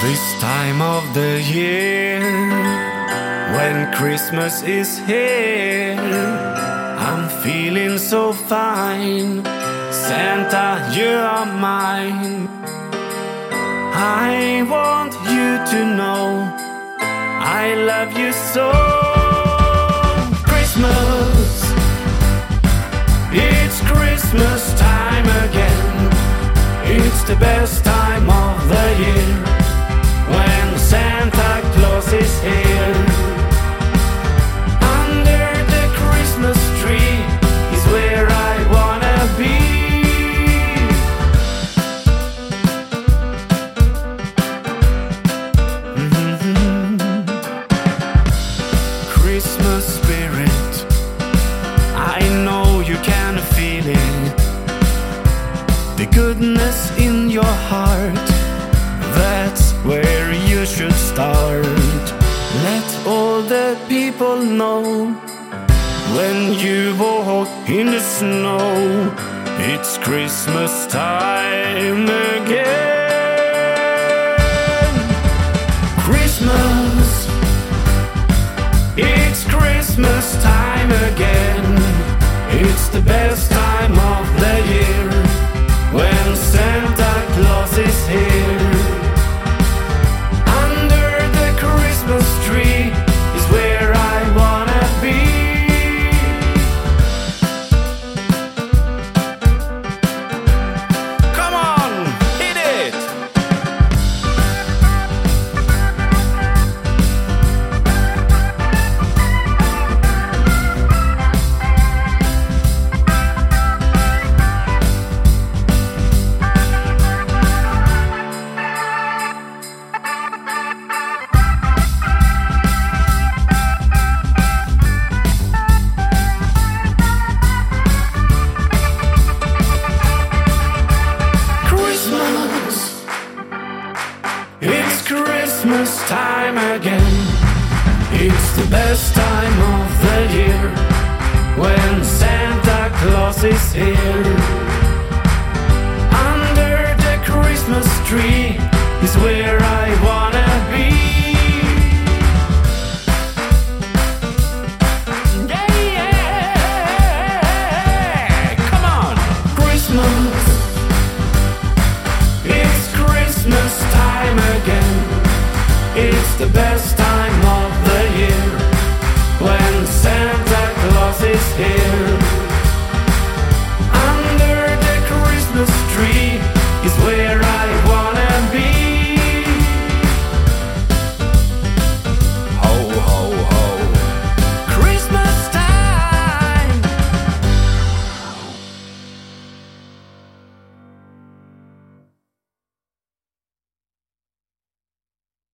This time of the year, when Christmas is here, I'm feeling so fine. Santa, you are mine. I want you to know I love you so. Christmas, it's Christmas time again. It's the best where you should start. Let all the people know when you walk in the snow, it's Christmas time again. Christmas, it's Christmas time again. It's the best Christmas time again. It's the best time of the year when Santa Claus is here. Under the Christmas tree is where I wanna here.